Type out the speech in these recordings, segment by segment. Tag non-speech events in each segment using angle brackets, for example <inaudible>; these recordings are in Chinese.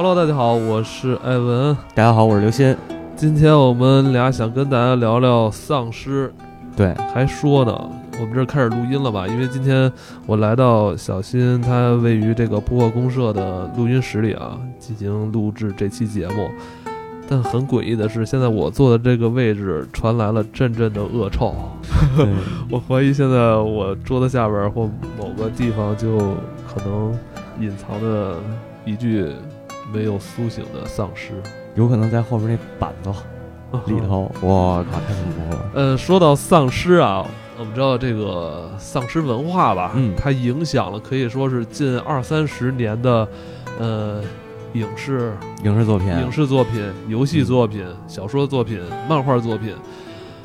Hello，大家好，我是艾文。大家好，我是刘鑫。今天我们俩想跟大家聊聊丧尸，对，还说呢，我们这开始录音了吧？因为今天我来到小新他位于这个破公社的录音室里啊，进行录制这期节目。但很诡异的是，现在我坐的这个位置传来了阵阵的恶臭，<laughs> 我怀疑现在我桌子下边或某个地方就可能隐藏着一具没有苏醒的丧尸，有可能在后边那板子里头。<laughs> 我靠，太恐怖了！呃，说到丧尸啊，我们知道这个丧尸文化吧，嗯，它影响了可以说是近二三十年的，呃。影视、影视作品、影视作品、游戏作品、小说作品、漫画作品，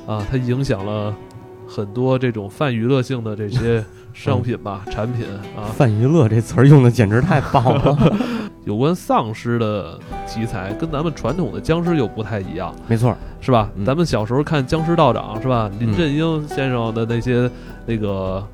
啊，它影响了很多这种泛娱乐性的这些商品吧、<laughs> 产品啊。泛娱乐这词儿用的简直太棒了。有关丧尸的题材，跟咱们传统的僵尸又不太一样。没错，是吧？咱们小时候看《僵尸道长》，是吧？林正英先生的那些那个。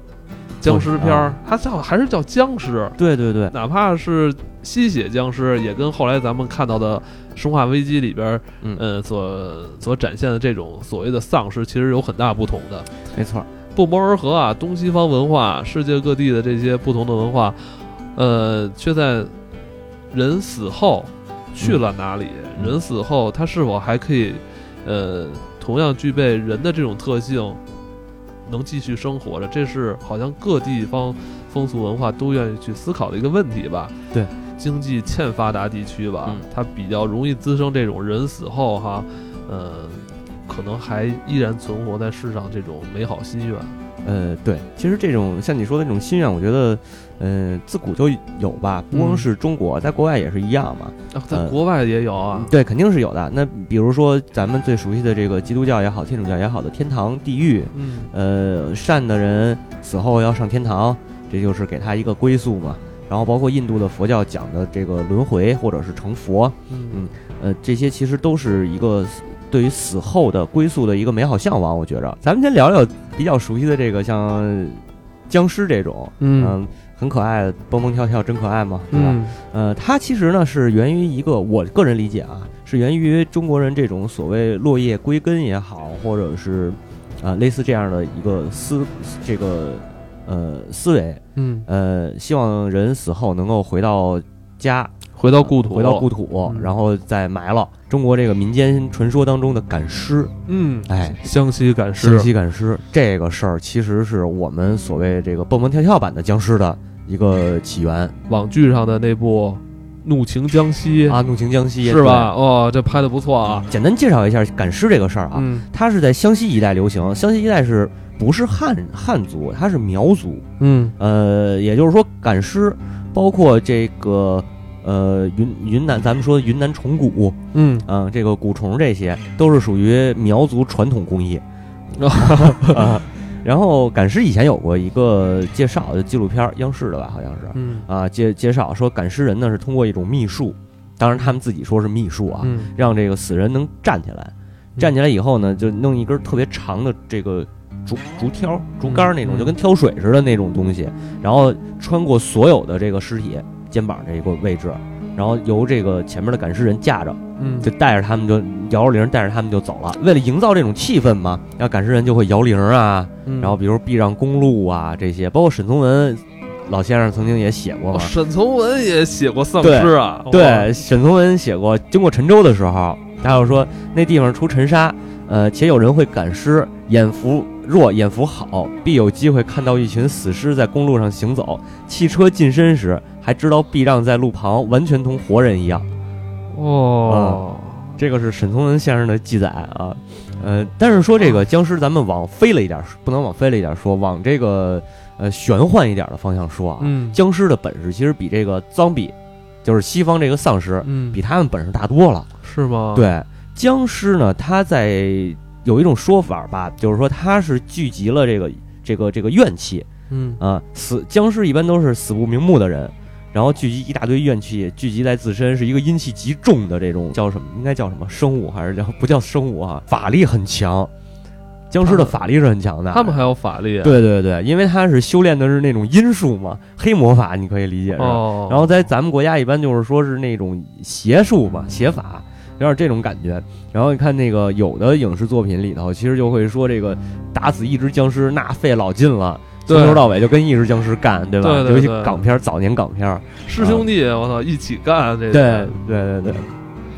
僵尸片儿，它叫还是叫僵尸？对对对，哪怕是吸血僵尸，也跟后来咱们看到的《生化危机》里边，嗯，所所展现的这种所谓的丧尸，其实有很大不同的。没错，不谋而合啊！东西方文化，世界各地的这些不同的文化，呃，却在人死后去了哪里？人死后，他是否还可以，呃，同样具备人的这种特性？能继续生活着，这是好像各地方风俗文化都愿意去思考的一个问题吧？对，经济欠发达地区吧，它比较容易滋生这种人死后哈，呃，可能还依然存活在世上这种美好心愿。呃，对，其实这种像你说的这种心愿，我觉得，呃，自古就有吧，不光是中国，在国外也是一样嘛。在国外也有啊。对，肯定是有的。那比如说咱们最熟悉的这个基督教也好，天主教也好的天堂、地狱，嗯，呃，善的人死后要上天堂，这就是给他一个归宿嘛。然后包括印度的佛教讲的这个轮回或者是成佛，嗯，呃，这些其实都是一个。对于死后的归宿的一个美好向往，我觉着，咱们先聊聊比较熟悉的这个，像僵尸这种，嗯，很可爱，蹦蹦跳跳，真可爱嘛，对吧？呃，它其实呢是源于一个，我个人理解啊，是源于中国人这种所谓落叶归根也好，或者是啊类似这样的一个思这个呃思维，嗯，呃，希望人死后能够回到家。回到故土，回到故土，然后再埋了。中国这个民间传说当中的赶尸，嗯，哎，湘西赶尸，湘西赶尸这个事儿，其实是我们所谓这个蹦蹦跳跳版的僵尸的一个起源。网剧上的那部《怒晴江西》啊，《怒晴江西》是吧？哦，这拍的不错啊。简单介绍一下赶尸这个事儿啊，它是在湘西一带流行。湘西一带是不是汉汉族？它是苗族。嗯，呃，也就是说赶尸，包括这个。呃，云云南，咱们说云南虫谷，嗯啊，这个蛊虫这些都是属于苗族传统工艺。<laughs> 然后赶尸以前有过一个介绍就纪录片，央视的吧，好像是，嗯啊介介绍说赶尸人呢是通过一种秘术，当然他们自己说是秘术啊，让这个死人能站起来，站起来以后呢，就弄一根特别长的这个竹竹挑、竹竿那种，就跟挑水似的那种东西，然后穿过所有的这个尸体。肩膀这一个位置，然后由这个前面的赶尸人架着，嗯，就带着他们就摇着铃，带着他们就走了。为了营造这种气氛嘛，然后赶尸人就会摇铃啊，然后比如避让公路啊这些，包括沈从文老先生曾经也写过嘛。沈从文也写过丧尸啊，对，沈从文写过，经过陈州的时候，他就说那地方出尘沙，呃，且有人会赶尸，眼福若眼福好，必有机会看到一群死尸在公路上行走。汽车近身时。还知道避让在路旁，完全同活人一样。哦，这个是沈从文先生的记载啊。呃，但是说这个僵尸，咱们往飞了一点，不能往飞了一点说，往这个呃玄幻一点的方向说啊。嗯，僵尸的本事其实比这个脏比，就是西方这个丧尸，嗯，比他们本事大多了。是吗？对，僵尸呢，它在有一种说法吧，就是说他是聚集了这个这个这个怨气。嗯啊，死僵尸一般都是死不瞑目的人。然后聚集一大堆怨气，聚集在自身，是一个阴气极重的这种叫什么？应该叫什么生物？还是叫不叫生物啊？<laughs> 法力很强，僵尸的法力是很强的，他们还有法力。对对对，因为他是修炼的是那种阴术嘛，黑魔法，你可以理解是。哦。然后在咱们国家一般就是说是那种邪术嘛，邪法，有点这种感觉。然后你看那个有的影视作品里头，其实就会说这个打死一只僵尸那费老劲了，从头到尾就跟一只僵尸干，对吧？尤其港片，早年港片，师兄弟，我操，一起干这。对对对对。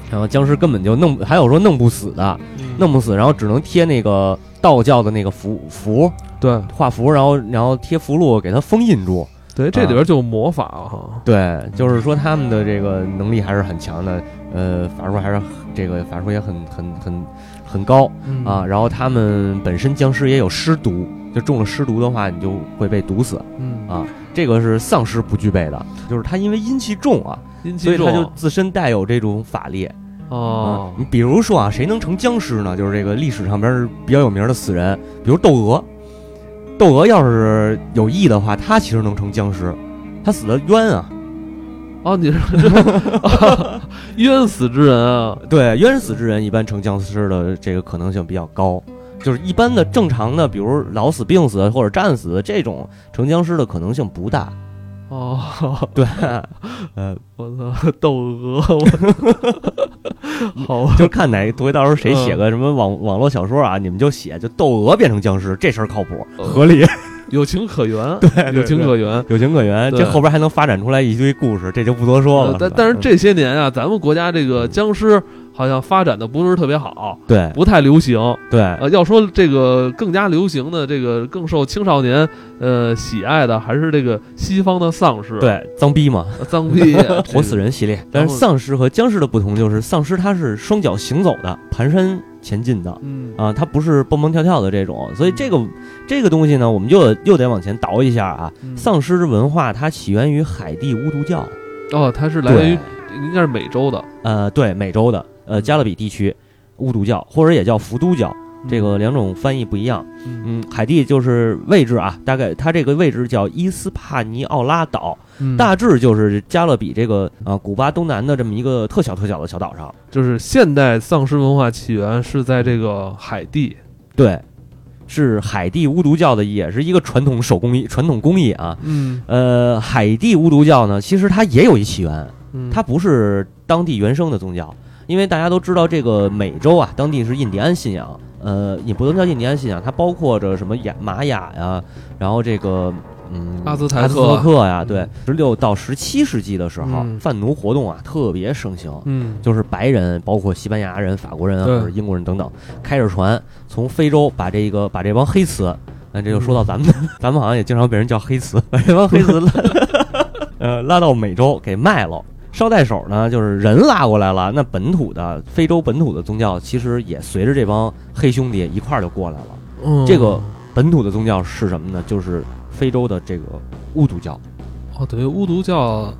然后僵尸根本就弄，还有说弄不死的，弄不死，然后只能贴那个道教的那个符符，对，画符，然后然后贴符箓给它封印住。对，这里边就有魔法哈。对，就是说他们的这个能力还是很强的，呃，法术还是这个法术也很很很很高啊。然后他们本身僵尸也有尸毒，就中了尸毒的话，你就会被毒死。嗯啊，这个是丧尸不具备的，就是他因为阴气重啊，所以他就自身带有这种法力。哦，你比如说啊，谁能成僵尸呢？就是这个历史上边比较有名的死人，比如窦娥。窦娥要是有意的话，他其实能成僵尸，他死的冤啊。哦，你是冤死之人啊？对，冤死之人一般成僵尸的这个可能性比较高。就是一般的正常的，比如老死、病死或者战死这种成僵尸的可能性不大。哦，对，<laughs> 呃，我操，窦娥，<laughs> 好，就看哪回到时候谁写个什么网网络小说啊，你们就写，就窦娥变成僵尸，这事儿靠谱，合理，<laughs> <laughs> 有情可原，对，有情可原，有情可原，这后边还能发展出来一堆故事，这就不多说了。但但是这些年啊，咱们国家这个僵尸。好像发展的不是特别好，对，不太流行，对。呃，要说这个更加流行的，这个更受青少年呃喜爱的，还是这个西方的丧尸，对，脏逼嘛，脏逼，<laughs> 活死人系列。但是丧尸和僵尸的不同就是，丧尸它是双脚行走的，蹒跚前进的，嗯。啊，它不是蹦蹦跳跳的这种。所以这个这个东西呢，我们就又得往前倒一下啊。丧尸文化它起源于海地巫毒教，哦，它是来源于应该是美洲的，呃，对，美洲的。呃，加勒比地区，巫毒教或者也叫伏都教，这个两种翻译不一样。嗯，海地就是位置啊，大概它这个位置叫伊斯帕尼奥拉岛，大致就是加勒比这个啊古巴东南的这么一个特小特小的小岛上。就是现代丧尸文化起源是在这个海地，对，是海地巫毒教的，也是一个传统手工艺、传统工艺啊。嗯，呃，海地巫毒教呢，其实它也有一起源，它不是当地原生的宗教。因为大家都知道，这个美洲啊，当地是印第安信仰，呃，也不能叫印第安信仰，它包括着什么雅玛雅呀，然后这个嗯，阿兹特克呀，对，十六到十七世纪的时候，贩奴活动啊特别盛行，嗯，就是白人，包括西班牙人、法国人或者英国人等等，开着船从非洲把这个把这帮黑瓷，那这就说到咱们，<laughs> 咱们好像也经常被人叫黑瓷，把这帮黑瓷拉，<laughs> 呃，拉到美洲给卖了。捎带手呢，就是人拉过来了，那本土的非洲本土的宗教其实也随着这帮黑兄弟一块儿就过来了。嗯，这个本土的宗教是什么呢？就是非洲的这个巫毒教。哦，等于巫毒教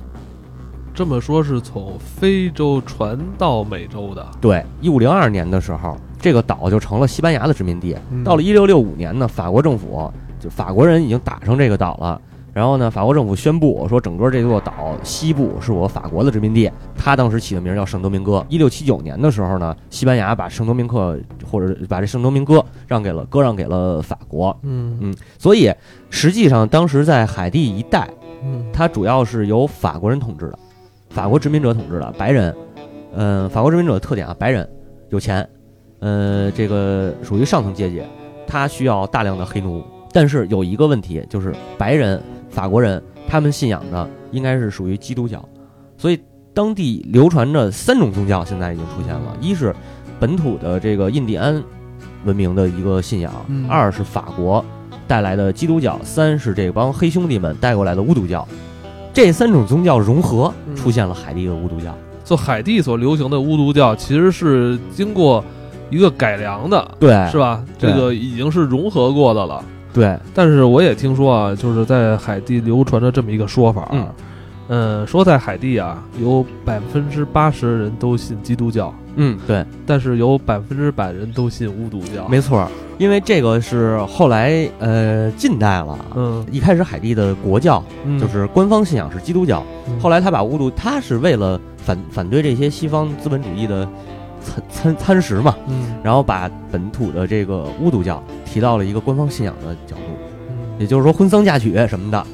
这么说，是从非洲传到美洲的。对，一五零二年的时候，这个岛就成了西班牙的殖民地。到了一六六五年呢，法国政府就法国人已经打上这个岛了。然后呢，法国政府宣布说，整个这座岛西部是我法国的殖民地。他当时起的名叫圣多明哥。一六七九年的时候呢，西班牙把圣多明克或者把这圣多明哥让给了割让给了法国。嗯嗯，所以实际上当时在海地一带，嗯，它主要是由法国人统治的，法国殖民者统治的白人。嗯，法国殖民者的特点啊，白人有钱，呃，这个属于上层阶级，他需要大量的黑奴。但是有一个问题，就是白人。法国人他们信仰的应该是属于基督教，所以当地流传着三种宗教，现在已经出现了：一是本土的这个印第安文明的一个信仰，二是法国带来的基督教，三是这帮黑兄弟们带过来的巫毒教。这三种宗教融合，出现了海地的巫毒教。就海地所流行的巫毒教，其实是经过一个改良的，对，是吧？这个已经是融合过的了。对，但是我也听说啊，就是在海地流传着这么一个说法，嗯，嗯，说在海地啊，有百分之八十的人都信基督教，嗯，对，但是有百分之百人都信巫毒教，没错，因为这个是后来呃近代了，嗯，一开始海地的国教就是官方信仰是基督教，后来他把巫毒，他是为了反反对这些西方资本主义的。参参参食嘛，嗯，然后把本土的这个巫毒教提到了一个官方信仰的角度，嗯也就是说婚丧嫁娶什么的，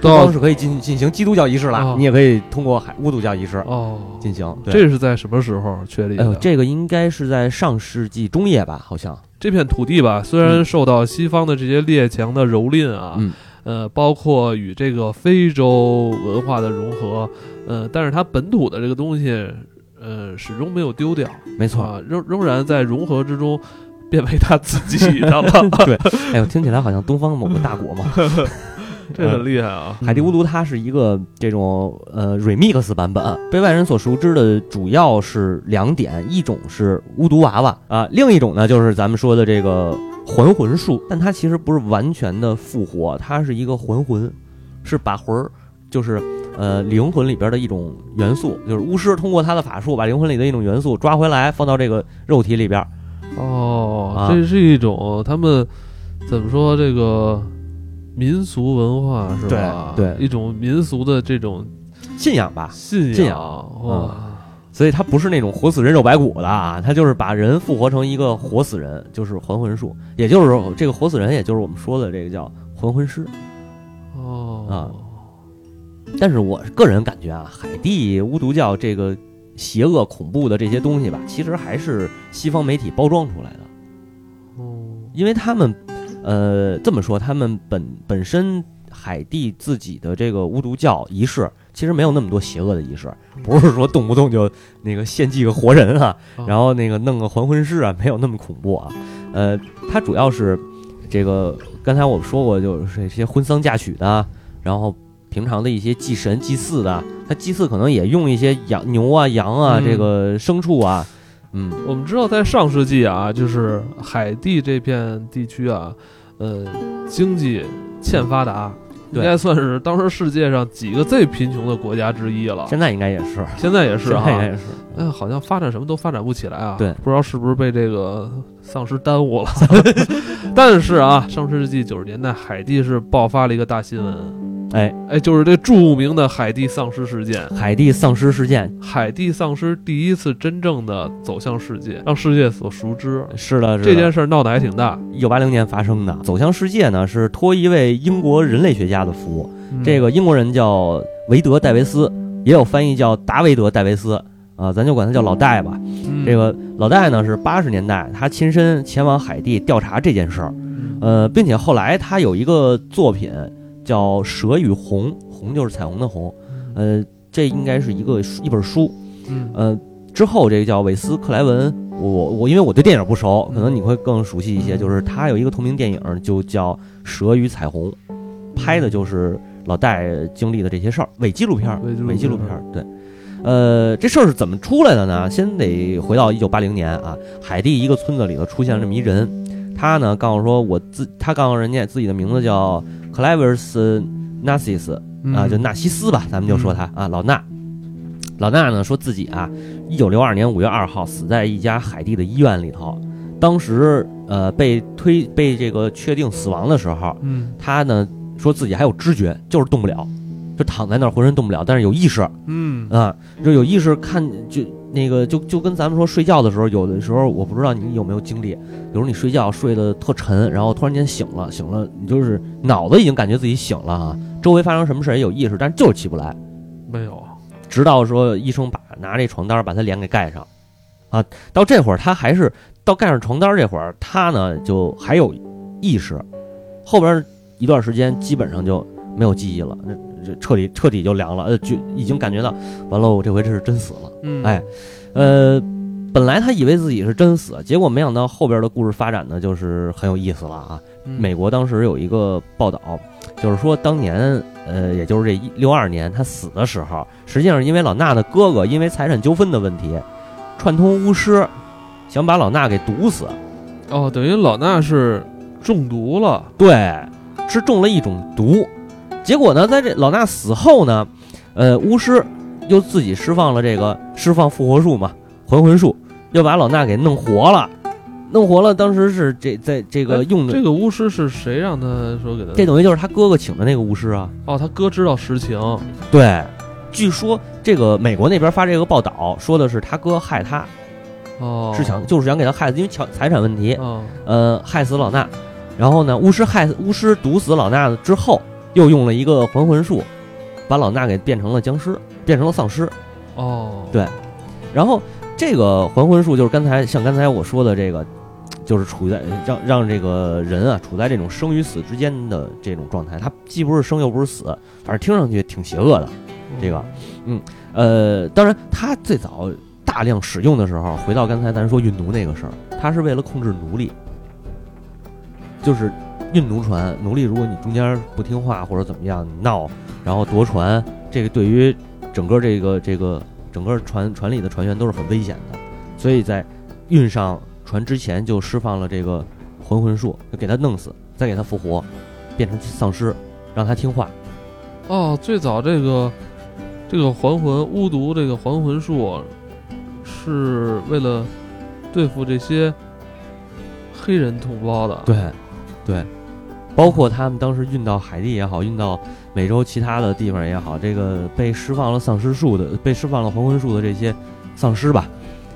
不都是可以进进行基督教仪式了，哦你也可以通过海巫毒教仪式哦，进行。对这是在什么时候确立的？这个应该是在上世纪中叶吧，好像。这片土地吧，虽然受到西方的这些列强的蹂躏啊，嗯呃，包括与这个非洲文化的融合，呃，但是它本土的这个东西，呃，始终没有丢掉，没错。啊，仍仍然在融合之中变为他自己的了，<laughs> 对，哎呦，听起来好像东方某个大国嘛。<laughs> 这很厉害啊！海地巫毒它是一个这种呃 remix 版本，被外人所熟知的主要是两点，一种是巫毒娃娃啊，另一种呢就是咱们说的这个还魂术，但它其实不是完全的复活，它是一个还魂，是把魂儿，就是呃灵魂里边的一种元素，就是巫师通过他的法术把灵魂里的一种元素抓回来，放到这个肉体里边。哦，啊这是一种他们怎么说这个民俗文化是吧？对对一种民俗的这种信仰吧，信信仰哇。所以他不是那种活死人肉白骨的啊，他就是把人复活成一个活死人，就是还魂术，也就是说这个活死人，也就是我们说的这个叫还魂师。哦啊但是我个人感觉啊，海地巫毒教这个邪恶恐怖的这些东西吧，其实还是西方媒体包装出来的，哦。因为他们，呃，这么说，他们本本身海地自己的这个巫毒教仪式，其实没有那么多邪恶的仪式，不是说动不动就那个献祭个活人啊，然后那个弄个还魂师啊，没有那么恐怖啊。呃，它主要是这个刚才我们说过，就是这些婚丧嫁娶的，然后平常的一些祭神祭祀的，他祭祀可能也用一些羊牛啊、羊啊、嗯这个牲畜啊，嗯我们知道，在上世纪啊，就是海地这片地区啊，呃，经济欠发达，应该算是当时世界上几个最贫穷的国家之一了。现在应该也是，现在也是啊现在应，该也是，哎，好像发展什么都发展不起来啊。对不知道是不是被这个丧尸耽误了。<laughs> 但是啊，上世纪九十年代，海地是爆发了一个大新闻，哎，哎，就是这著名的海地丧尸事件。海地丧尸事件。海地丧尸第一次真正的走向世界，让世界所熟知。是的，这件事儿闹得还挺大。一九八零年发生的，走向世界呢是托一位英国人类学家的福，嗯。这个英国人叫维德戴维斯，也有翻译叫达维德戴维斯。啊，咱就管他叫老戴吧。嗯。这个老戴呢是八十年代他亲身前往海地调查这件事儿，嗯。呃，并且后来他有一个作品叫《蛇与红》，红就是彩虹的红，呃，这应该是一个一本书，嗯呃，之后这个叫韦斯克莱文，我我我因为我对电影不熟，可能你会更熟悉一些，就是他有一个同名电影就叫《蛇与彩虹》，拍的就是老戴经历的这些事儿，伪纪录片儿，伪纪录片对。呃，这事儿是怎么出来的呢？先得回到一九八零年啊，海地一个村子里头出现了这么一人，他呢告诉说我自，他告诉人家自己的名字叫 Clavers Narcis，嗯。啊，就纳西斯吧，咱们就说他啊，老纳。老纳呢说自己啊，一九六二年五月二号死在一家海地的医院里头。当时呃被推被这个确定死亡的时候，嗯。他呢说自己还有知觉，就是动不了，就躺在那儿浑身动不了，但是有意识。嗯。啊，就有意识看就那个就就跟咱们说睡觉的时候，有的时候我不知道你有没有经历，比如你睡觉睡得特沉，然后突然间醒了，醒了你就是脑子已经感觉自己醒了啊，周围发生什么事也有意识，但是就是起不来。没有。直到说医生把拿这床单把他脸给盖上，啊，到这会儿他还是到盖上床单这会儿，他呢就还有意识，后边一段时间基本上就没有记忆了，彻底彻底就凉了，呃，就已经感觉到完了，我这回这是真死了，嗯哎，呃，本来他以为自己是真死，结果没想到后边的故事发展呢，就是很有意思了啊。嗯美国当时有一个报道，就是说当年，呃，也就是这一六二年他死的时候，实际上是因为老衲的哥哥因为财产纠纷的问题，串通巫师，想把老衲给毒死。哦，等于老衲是中毒了。对，是中了一种毒。结果呢，在这老衲死后呢，呃，巫师又自己释放了这个释放复活术嘛，还魂术，又把老衲给弄活了。弄活了，当时是这在这个哎用的，这个巫师是谁让他说给他？这等于就是他哥哥请的那个巫师啊。哦，他哥知道实情。对，据说这个美国那边发这个报道说的是他哥害他，哦，是想就是想给他害死，因为财财产问题，哦呃，害死老衲。然后呢，巫师害巫师毒死老衲之后，又用了一个还魂术，把老衲给变成了僵尸，变成了丧尸。哦，对然后这个还魂术就是刚才像刚才我说的这个，就是处在让让这个人啊处在这种生与死之间的这种状态，他既不是生又不是死，反正听上去挺邪恶的。这个嗯呃，当然他最早大量使用的时候，回到刚才咱说运奴那个事儿，他是为了控制奴隶，就是运奴船，奴隶如果你中间不听话或者怎么样你闹，然后夺船，这个对于整个这个这个整个船船里的船员都是很危险的，所以在运上船之前就释放了这个还魂术，就给他弄死，再给他复活，变成丧尸，让他听话。哦，最早这个这个还魂巫毒这个还魂术，是为了对付这些黑人同胞的。，对，对，包括他们当时运到海地也好，运到美洲其他的地方也好，这个被释放了丧尸术的，被释放了黄昏术的这些丧尸吧，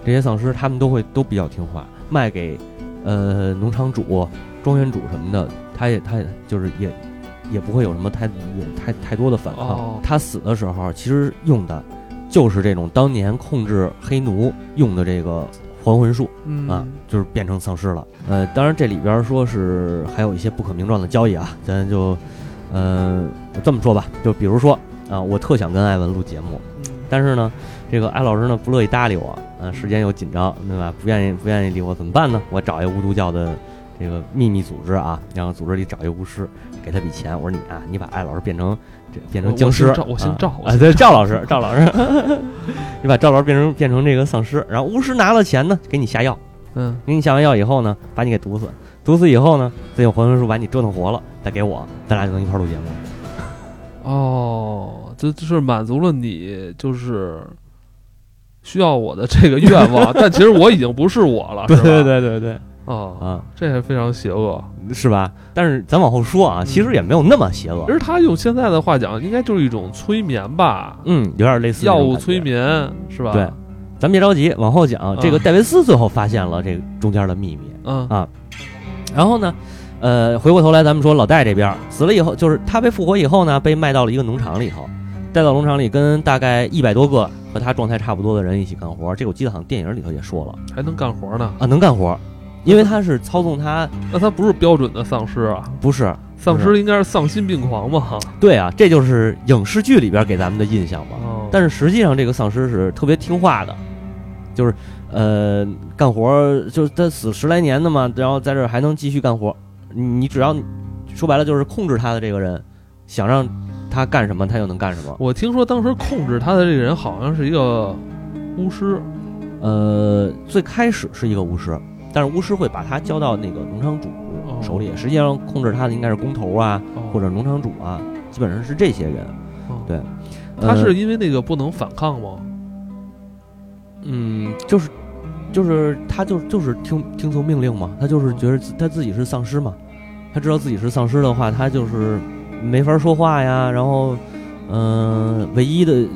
这些丧尸他们都会都比较听话，卖给呃农场主、庄园主什么的，他也他也就是也也不会有什么太太太多的反抗。哦他死的时候，其实用的就是这种当年控制黑奴用的这个还魂术。嗯啊，就是变成丧尸了。呃，当然这里边说是还有一些不可名状的交易啊，咱就，呃，这么说吧，就比如说啊，我特想跟艾文录节目，嗯但是呢，这个艾老师呢不乐意搭理我，啊，时间又紧张，对吧？不愿意不愿意理我，怎么办呢？我找一个巫毒教的这个秘密组织啊，然后组织里找一个巫师，给他笔钱，我说你啊，你把艾老师变成这变成僵尸，我姓赵我姓啊赵我啊，对，赵老师，赵老师，<laughs> 你把赵老师变成变成这个丧尸，然后巫师拿了钱呢，给你下药。嗯，给你下完药以后呢，把你给毒死，毒死以后呢，再用还魂术把你折腾活了，再给我，咱俩就能一块儿录节目。哦，这就是满足了你就是需要我的这个愿望，<laughs> 但其实我已经不是我了，是吧？对对对，哦，啊，这还非常邪恶。是吧？但是咱往后说啊，其实也没有那么邪恶其，实他用现在的话讲，应该就是一种催眠吧，嗯，有点类似药物催。眠是吧？对，咱别着急，往后讲。这个嗯戴维斯最后发现了这个中间的秘密，嗯啊然后呢，呃，回过头来咱们说老戴这边死了以后，就是他被复活以后呢，被卖到了一个农场里头，带到农场里跟大概一百多个和他状态差不多的人一起干活。这个我记得好像电影里头也说了还能干活呢。啊，能干活，因为他是操纵他，那他不是标准的丧尸啊，不是丧尸应该是丧心病狂嘛。对啊，这就是影视剧里边给咱们的印象嘛。哦，但是实际上这个丧尸是特别听话的，就是呃干活就是他死十来年的嘛，然后在这儿还能继续干活。你你只要说白了就是控制他的这个人，想让他干什么他就能干什么。我听说当时控制他的这个人好像是一个巫师。呃，最开始是一个巫师，但是巫师会把他交到那个农场主手里，实际上控制他的应该是工头啊哦或者农场主啊，基本上是这些人。哦对他呃是因为那个不能反抗吗？嗯，就是，就是他就就是听听从命令嘛，他就是觉得他自己是丧尸嘛，他知道自己是丧尸的话，他就是没法说话呀，然后，嗯、唯一的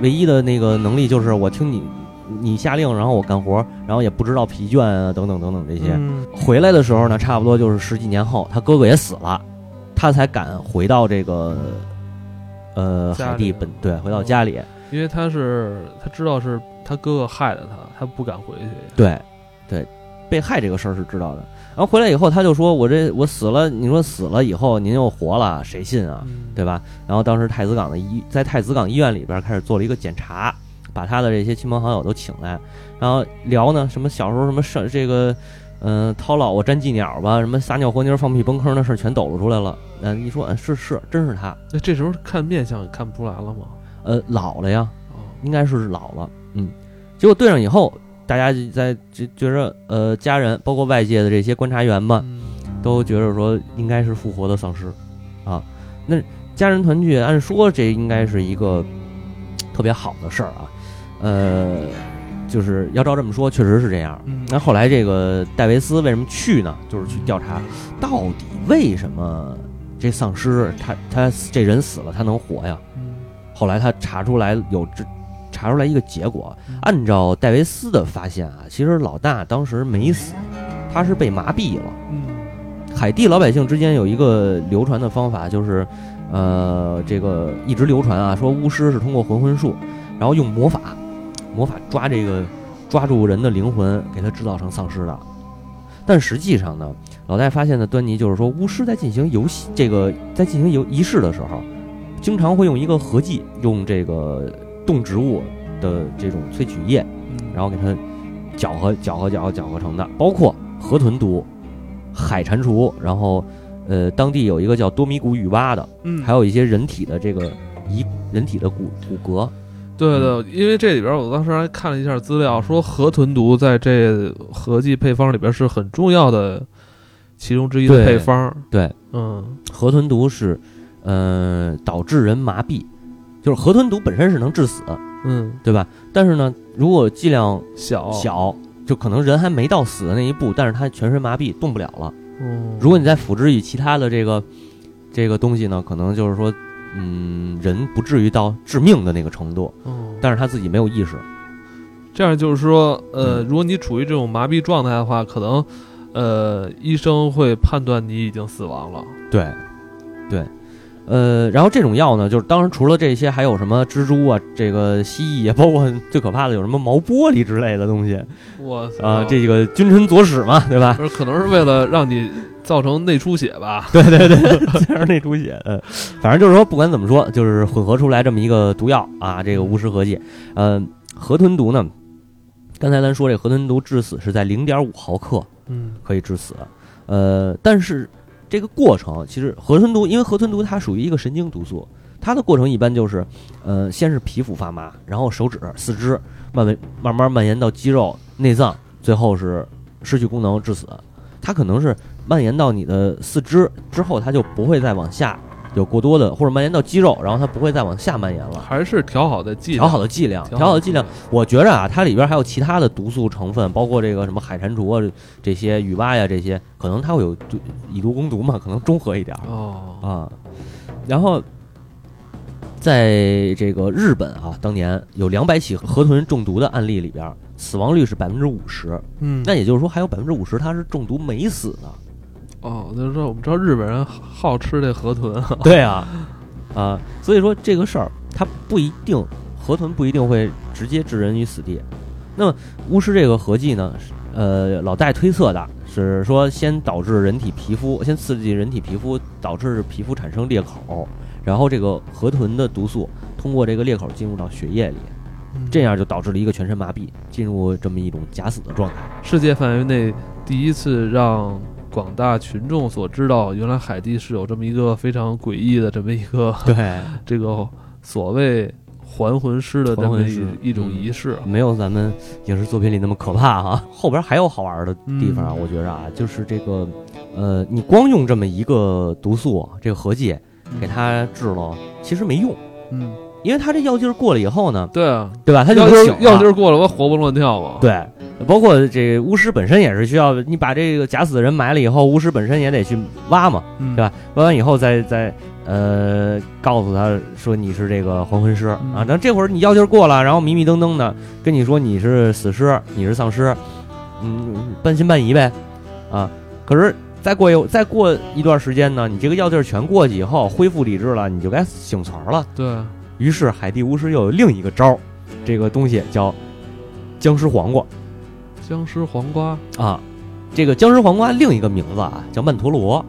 唯一的那个能力就是我听你你下令，然后我干活，然后也不知道疲倦啊等等等等这些。嗯回来的时候呢，差不多就是十几年后，他哥哥也死了，他才敢回到这个呃海地本对回到家里。因为他是他知道是他哥哥害的他，他不敢回去。对，对，被害这个事儿是知道的。然后回来以后，他就说：“我这我死了，你说死了以后您又活了，谁信啊？嗯对吧？”然后当时太子港的医在太子港医院里边开始做了一个检查，把他的这些亲朋好友都请来，然后聊呢，什么小时候什么事这个，嗯、掏老婆粘鸡鸟吧，什么撒尿和泥放屁崩坑的事儿全抖露出来了。嗯、一说，嗯，是是，真是他，那这时候看面相也看不出来了吗？呃，老了呀，哦，应该是老了，嗯，结果对上以后，大家就在觉觉着，呃，家人包括外界的这些观察员们，嗯。都觉着说应该是复活的丧尸，啊，那家人团聚，按说这应该是一个特别好的事儿啊，呃，就是要照这么说，确实是这样。嗯那后来这个戴维斯为什么去呢？就是去调查到底为什么这丧尸他他这人死了他能活呀？嗯后来他查出来有这查出来一个结果，嗯按照戴维斯的发现啊，其实老大当时没死，他是被麻痹了。嗯海地老百姓之间有一个流传的方法，就是，呃，这个一直流传啊，说巫师是通过魂魂术，然后用魔法，魔法抓这个抓住人的灵魂，给他制造成丧尸的。但实际上呢，老戴发现的端倪就是说，巫师在进行游戏这个在进行游仪式的时候，经常会用一个合剂，用这个动植物的这种萃取液，嗯，然后给它搅和搅和搅和搅和成的，包括河豚毒、海蟾蜍，然后呃，当地有一个叫多米古雨蛙的，嗯还有一些人体的这个遗人体的骨骨骼，对对，因为这里边我当时还看了一下资料，说河豚毒在这合剂配方里边是很重要的其中之一的配方。对，嗯河豚毒是呃导致人麻痹，就是河豚毒本身是能致死，嗯，对吧？但是呢，如果剂量小小，就可能人还没到死的那一步，但是他全身麻痹动不了了。嗯，如果你再辅之以其他的这个这个东西呢，可能就是说，嗯，人不至于到致命的那个程度，嗯但是他自己没有意识。这样就是说，呃，嗯如果你处于这种麻痹状态的话，可能呃医生会判断你已经死亡了。对，对，呃，然后这种药呢，就是当然除了这些，还有什么蜘蛛啊，这个蜥蜴啊，包括最可怕的有什么毛玻璃之类的东西我操啊、这个君臣佐使嘛，对吧？不是可能是为了让你造成内出血吧？对 <laughs> 对对，加上内出血，呃，反正就是说，不管怎么说，就是混合出来这么一个毒药啊，这个巫师合剂，呃，河豚毒呢，刚才咱说这河豚毒致死是在零点五毫克嗯可以致死，呃，但是这个过程其实河豚毒，因为河豚毒它属于一个神经毒素，它的过程一般就是，呃，先是皮肤发麻，然后手指、四肢慢慢慢慢蔓延到肌肉、内脏，最后是失去功能致死。它可能是蔓延到你的四肢之后，它就不会再往下有过多的，或者蔓延到肌肉，然后它不会再往下蔓延了。还是调好的剂量，调好的剂量，调调好的剂量，我觉着啊，它里边还有其他的毒素成分，包括这个什么海蟾蜍啊，这些雨蛙呀，这些可能它会有毒以毒攻毒嘛，可能中和一点哦，啊。然后，在这个日本啊，当年有两百起河豚中毒的案例里边，死亡率是百分之五十，嗯，那也就是说还有百分之五十它是中毒没死的。哦，就是说我们知道日本人好吃这河豚，<laughs> 对啊，啊，所以说这个事儿它不一定河豚不一定会直接置人于死地。那么巫师这个合计呢，呃，老戴推测的是说先导致人体皮肤，先刺激人体皮肤，导致皮肤产生裂口，然后这个河豚的毒素通过这个裂口进入到血液里，这样就导致了一个全身麻痹，进入这么一种假死的状态。世界范围内第一次让广大群众所知道，原来海地是有这么一个非常诡异的这么一个对，<laughs> 这个所谓还魂师的这么一种嗯。仪式。没有咱们影视作品里那么可怕哈。<laughs> 后边还有好玩的地方啊，嗯。我觉着啊，就是这个，呃，你光用这么一个毒素，这个合剂给它治了，其实没用，嗯，因为他这药劲儿过了以后呢，对啊，对吧？他就药劲儿药劲儿过了，我活蹦乱跳嘛。，对，包括这巫师本身也是需要你把这个假死的人埋了以后，巫师本身也得去挖嘛，嗯、对吧？挖完以后再再呃告诉他说你是这个黄昏师。嗯。啊，那这会儿你药劲儿过了，然后迷迷瞪瞪的跟你说你是死尸，你是丧尸，嗯，半信半疑呗，啊，可是再过一再过一段时间呢，你这个药劲儿全过去以后，恢复理智了，你就该醒词儿了。对，于是海地巫师又有另一个招儿，这个东西叫僵尸黄瓜僵尸黄瓜。啊。这个僵尸黄瓜另一个名字啊叫曼陀罗。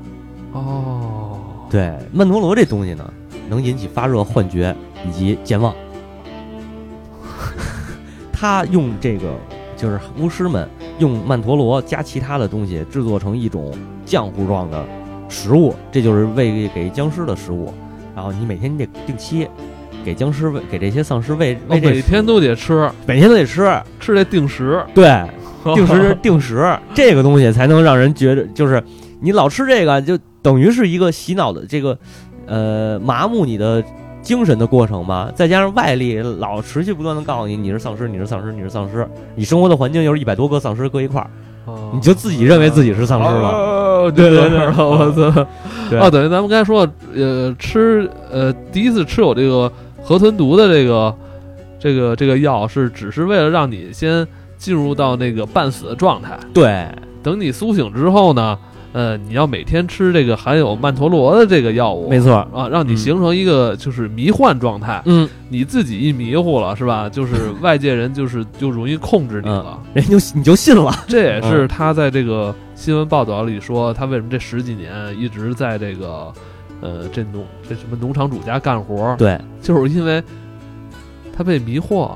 哦，对，曼陀罗这东西呢，能引起发热、幻觉以及健忘。<laughs> 他用这个就是巫师们用曼陀罗加其他的东西制作成一种浆糊状的食物，这就是喂给僵尸的食物。然后你每天你得定期给僵尸喂，给这些丧尸喂喂这每天都得吃，每天都得吃，吃这定时。对，<laughs> 定时定时，这个东西才能让人觉得，就是你老吃这个，就等于是一个洗脑的这个，呃，麻木你的精神的过程嘛。再加上外力老持续不断的告诉你你是丧尸，你是丧尸，你是丧尸，你生活的环境又是一百多个丧尸搁一块儿，哦你就自己认为自己是丧尸了。哦，对对对，<laughs> 我操！对啊，等于咱们刚才说，呃，吃呃第一次吃有这个河豚毒的这个这个这个药是只是为了让你先进入到那个半死的状态，对，等你苏醒之后呢，呃，你要每天吃这个含有曼陀罗的这个药物，没错，啊，让你形成一个就是迷幻状态，嗯，你自己一迷糊了是吧？就是外界人就是就容易控制你了，人就你就信了。这也是他在这个新闻报道里说，他为什么这十几年一直在这个呃这农这什么农场主家干活，对，就是因为他被迷惑，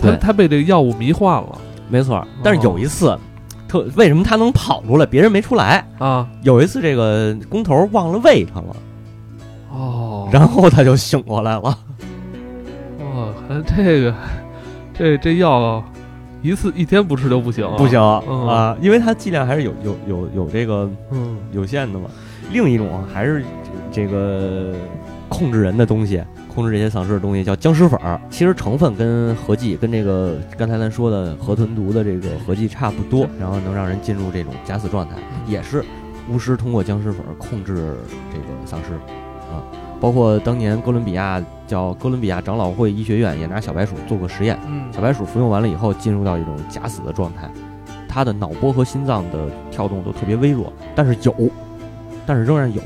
他他被这个药物迷幻了没错。但是有一次，特为什么他能跑出来，别人没出来？啊，有一次这个工头忘了喂他了，哦，然后他就醒过来了。哦，还这个这这药一次一天不吃就不行，不行嗯啊，因为它剂量还是有有有有这个嗯有限的嘛。另一种还是这个控制人的东西，控制这些丧尸的东西叫僵尸粉儿。其实成分跟合剂跟这个刚才咱说的河豚毒的这个合剂差不多，然后能让人进入这种假死状态，也是巫师通过僵尸粉儿控制这个丧尸啊。包括当年哥伦比亚叫哥伦比亚长老会医学院也拿小白鼠做过实验。嗯小白鼠服用完了以后，进入到一种假死的状态，它的脑波和心脏的跳动都特别微弱，但是有，但是仍然有。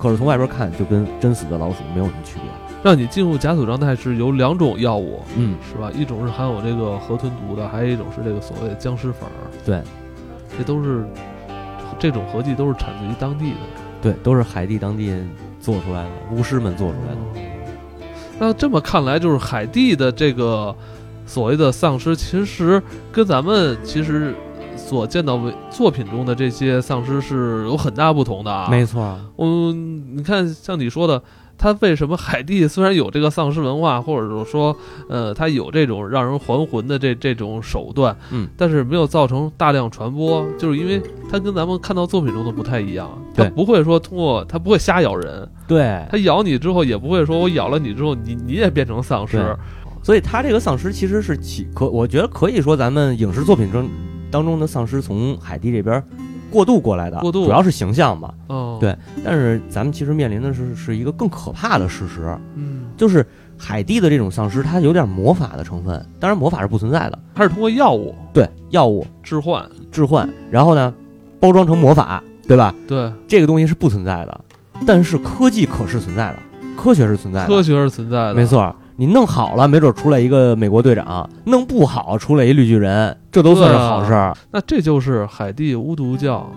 可是从外边看，就跟真死的老鼠没有什么区别。让你进入假死状态是有两种药物，嗯，是吧？一种是含有这个河豚毒的，还有一种是这个所谓的僵尸粉儿。对，这都是这种合剂都是产自于当地的。对，都是海地当地做出来的，巫师们做出来的。哦那这么看来，就是海地的这个所谓的丧尸，其实跟咱们其实所见到的作品中的这些丧尸是有很大不同的啊。没错，嗯，你看，像你说的，他为什么海地虽然有这个丧尸文化，或者说，呃，他有这种让人还魂的这这种手段，嗯，但是没有造成大量传播，就是因为它跟咱们看到作品中的不太一样，它不会说通过，它不会瞎咬人，对，它咬你之后也不会说我咬了你之后，你你也变成丧尸，所以他这个丧尸其实是起可，我觉得可以说咱们影视作品中当中的丧尸从海地这边过渡过来的，过渡主要是形象嘛。哦，对但是咱们其实面临的是是一个更可怕的事实，嗯，就是海地的这种丧尸，它有点魔法的成分。当然，魔法是不存在的，它是通过药物对，药物置换，置换，然后呢，包装成魔法，对吧？对，这个东西是不存在的，但是科技可是存在的，科学是存在的，科学是存在的，没。错。你弄好了，没准出来一个美国队长；弄不好，出来一绿巨人，这都算是好事儿。那这就是海地巫毒教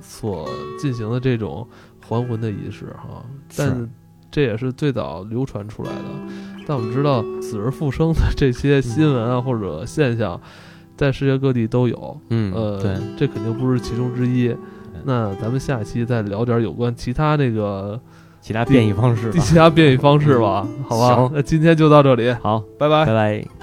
所进行的这种还魂的仪式哈，但这也是最早流传出来的。但我们知道死而复生的这些新闻啊、或者现象，在世界各地都有。嗯，呃，对，这肯定不是其中之一。那咱们下期再聊点有关其他那个其他变异方式吧。<laughs> 其他变异方式吧，<laughs> 好吧行？那今天就到这里，好，拜拜拜。拜。